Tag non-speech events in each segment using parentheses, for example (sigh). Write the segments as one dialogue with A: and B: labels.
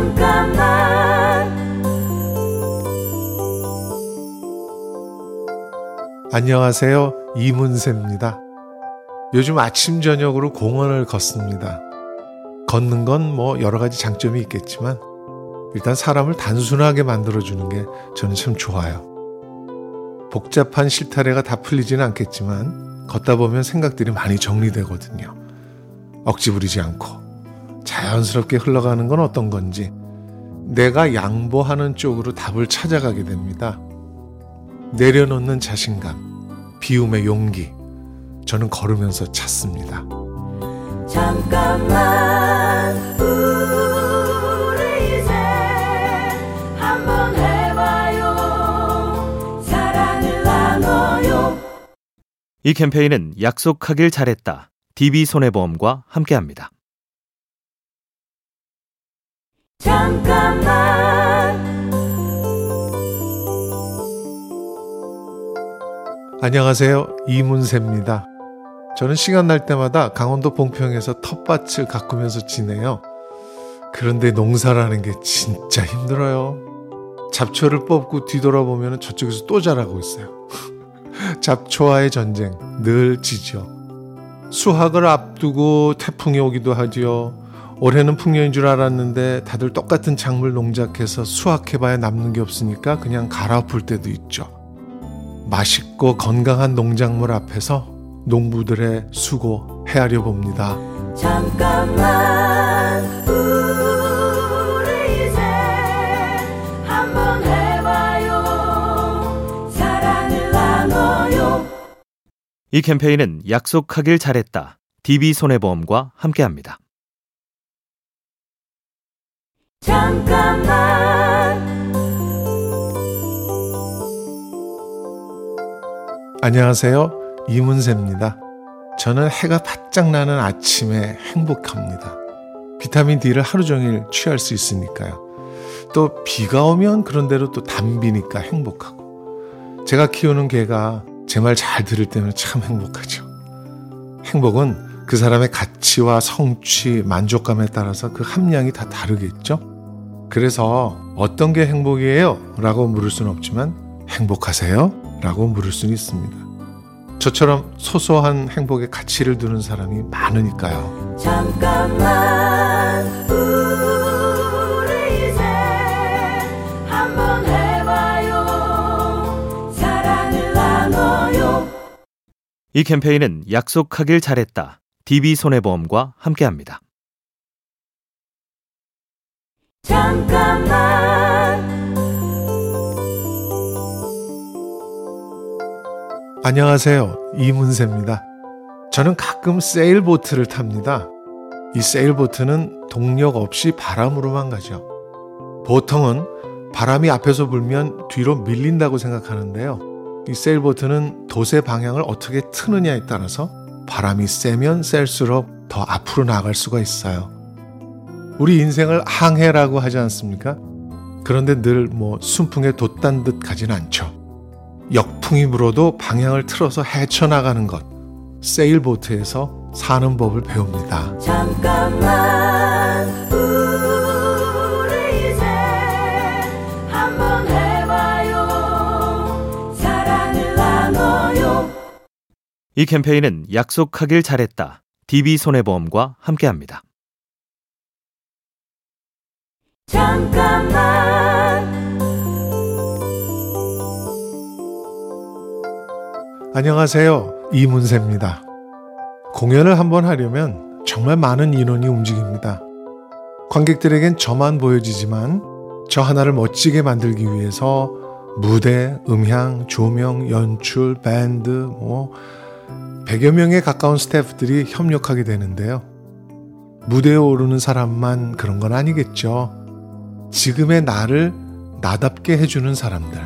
A: 잠깐만
B: 안녕하세요. 이문세입니다. 요즘 아침 저녁으로 공원을 걷습니다. 걷는 건 뭐 여러 가지 장점이 있겠지만 일단 사람을 단순하게 만들어주는 게 저는 참 좋아요. 복잡한 실타래가 다 풀리지는 않겠지만 걷다 보면 생각들이 많이 정리되거든요. 억지 부리지 않고 자연스럽게 흘러가는 건 어떤 건지 내가 양보하는 쪽으로 답을 찾아가게 됩니다. 내려놓는 자신감, 비움의 용기, 저는 걸으면서 찾습니다.
A: 잠깐만 우리 이제 한번 해봐요 사랑을 나눠요
C: 이 캠페인은 약속하길 잘했다. DB손해보험과 함께합니다.
A: 잠깐만
B: 안녕하세요. 이문세입니다. 저는 시간 날 때마다 강원도 봉평에서 텃밭을 가꾸면서 지내요. 그런데 농사라는 게 진짜 힘들어요. 잡초를 뽑고 뒤돌아보면 저쪽에서 또 자라고 있어요. (laughs) 잡초와의 전쟁 늘 지죠. 수확을 앞두고 태풍이 오기도 하지요. 올해는 풍년인 줄 알았는데 다들 똑같은 작물 농작해서 수확해봐야 남는 게 없으니까 그냥 갈아엎을 때도 있죠. 맛있고 건강한 농작물 앞에서 농부들의 수고 헤아려 봅니다.
A: 잠깐만 우리 이제 한번 해봐요 사랑을 나눠요
C: 이 캠페인은 약속하길 잘했다. DB손해보험과 함께합니다.
A: 잠깐만
B: 안녕하세요. 이문세입니다. 저는 해가 바짝 나는 아침에 행복합니다. 비타민 D를 하루 종일 취할 수 있으니까요. 또 비가 오면 그런대로 또 담비니까 행복하고. 제가 키우는 개가 제 말 잘 들을 때는 참 행복하죠. 행복은 그 사람의 가치와 성취, 만족감에 따라서 그 함량이 다 다르겠죠? 그래서 어떤 게 행복이에요? 라고 물을 수는 없지만 행복하세요? 라고 물을 수는 있습니다. 저처럼 소소한 행복에 가치를 두는 사람이 많으니까요.
A: 잠깐만 우리 이제 한번 해봐요 사랑을 나눠요
C: 이 캠페인은 약속하길 잘했다. DB손해보험과 함께합니다.
A: 잠깐만
B: 안녕하세요. 이문세입니다. 저는 가끔 세일보트를 탑니다. 이 세일보트는 동력 없이 바람으로만 가죠. 보통은 바람이 앞에서 불면 뒤로 밀린다고 생각하는데요. 이 세일보트는 돛의 방향을 어떻게 트느냐에 따라서 바람이 세면 셀수록 더 앞으로 나갈 수가 있어요. 우리 인생을 항해라고 하지 않습니까? 그런데 늘 뭐 순풍에 돛단 듯 가진 않죠. 역풍이 불어도 방향을 틀어서 헤쳐나가는 것. 세일보트에서 사는 법을 배웁니다.
A: 잠깐만 우리 이제 한번 해봐요 사랑을 나눠요
C: 이 캠페인은 약속하길 잘했다. DB손해보험과 함께합니다.
B: 안녕하세요. 이문세입니다. 공연을 한번 하려면 정말 많은 인원이 움직입니다. 관객들에겐 저만 보여지지만 저 하나를 멋지게 만들기 위해서 무대, 음향, 조명, 연출, 밴드, 뭐 100여 명에 가까운 스태프들이 협력하게 되는데요. 무대에 오르는 사람만 그런 건 아니겠죠. 지금의 나를 나답게 해주는 사람들.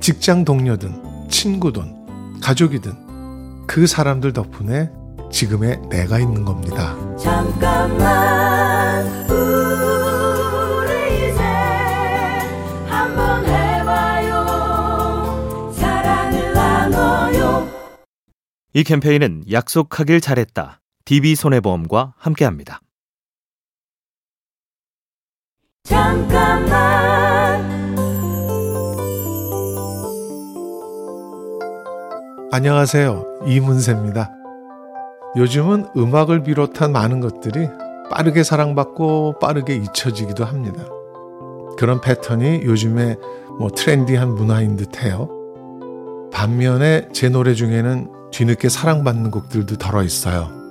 B: 직장 동료든, 친구든, 가족이든 그 사람들 덕분에 지금의 내가 있는 겁니다.
A: 잠깐만 우리 이제 한번 해봐요 사랑을 나눠요
C: 이 캠페인은 약속하길 잘했다. DB손해보험과 함께합니다.
A: 잠깐만
B: 안녕하세요. 이문세입니다. 요즘은 음악을 비롯한 많은 것들이 빠르게 사랑받고 빠르게 잊혀지기도 합니다. 그런 패턴이 요즘에 뭐 트렌디한 문화인 듯 해요. 반면에 제 노래 중에는 뒤늦게 사랑받는 곡들도 덜어 있어요.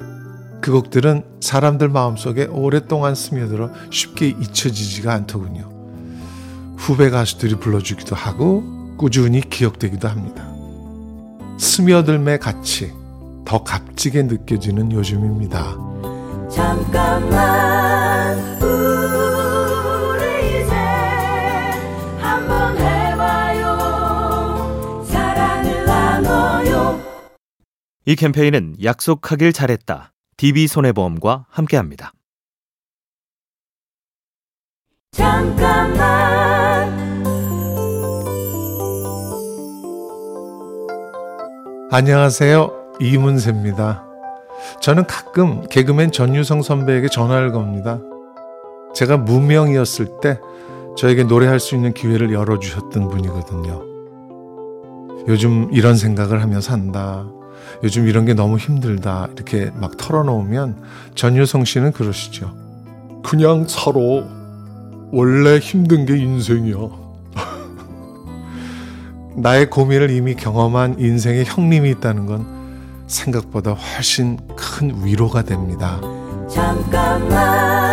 B: 그 곡들은 사람들 마음속에 오랫동안 스며들어 쉽게 잊혀지지가 않더군요. 후배 가수들이 불러주기도 하고 꾸준히 기억되기도 합니다. 스며들매 같이 더 값지게 느껴지는 요즘입니다.
A: 잠깐만 우리 이제 한번 해봐요 사랑을 나눠요
C: 이 캠페인은 약속하길 잘했다. DB손해보험과 함께합니다.
A: 잠깐만
B: 안녕하세요. 이문세입니다. 저는 가끔 개그맨 전유성 선배에게 전화를 겁니다. 제가 무명이었을 때 저에게 노래할 수 있는 기회를 열어주셨던 분이거든요. 요즘 이런 생각을 하며 산다. 요즘 이런 게 너무 힘들다. 이렇게 막 털어놓으면 전유성 씨는 그러시죠. 그냥 살아. 원래 힘든 게 인생이야. (laughs) 나의 고민을 이미 경험한 인생의 형님이 있다는 건 생각보다 훨씬 큰 위로가 됩니다.
A: 잠깐만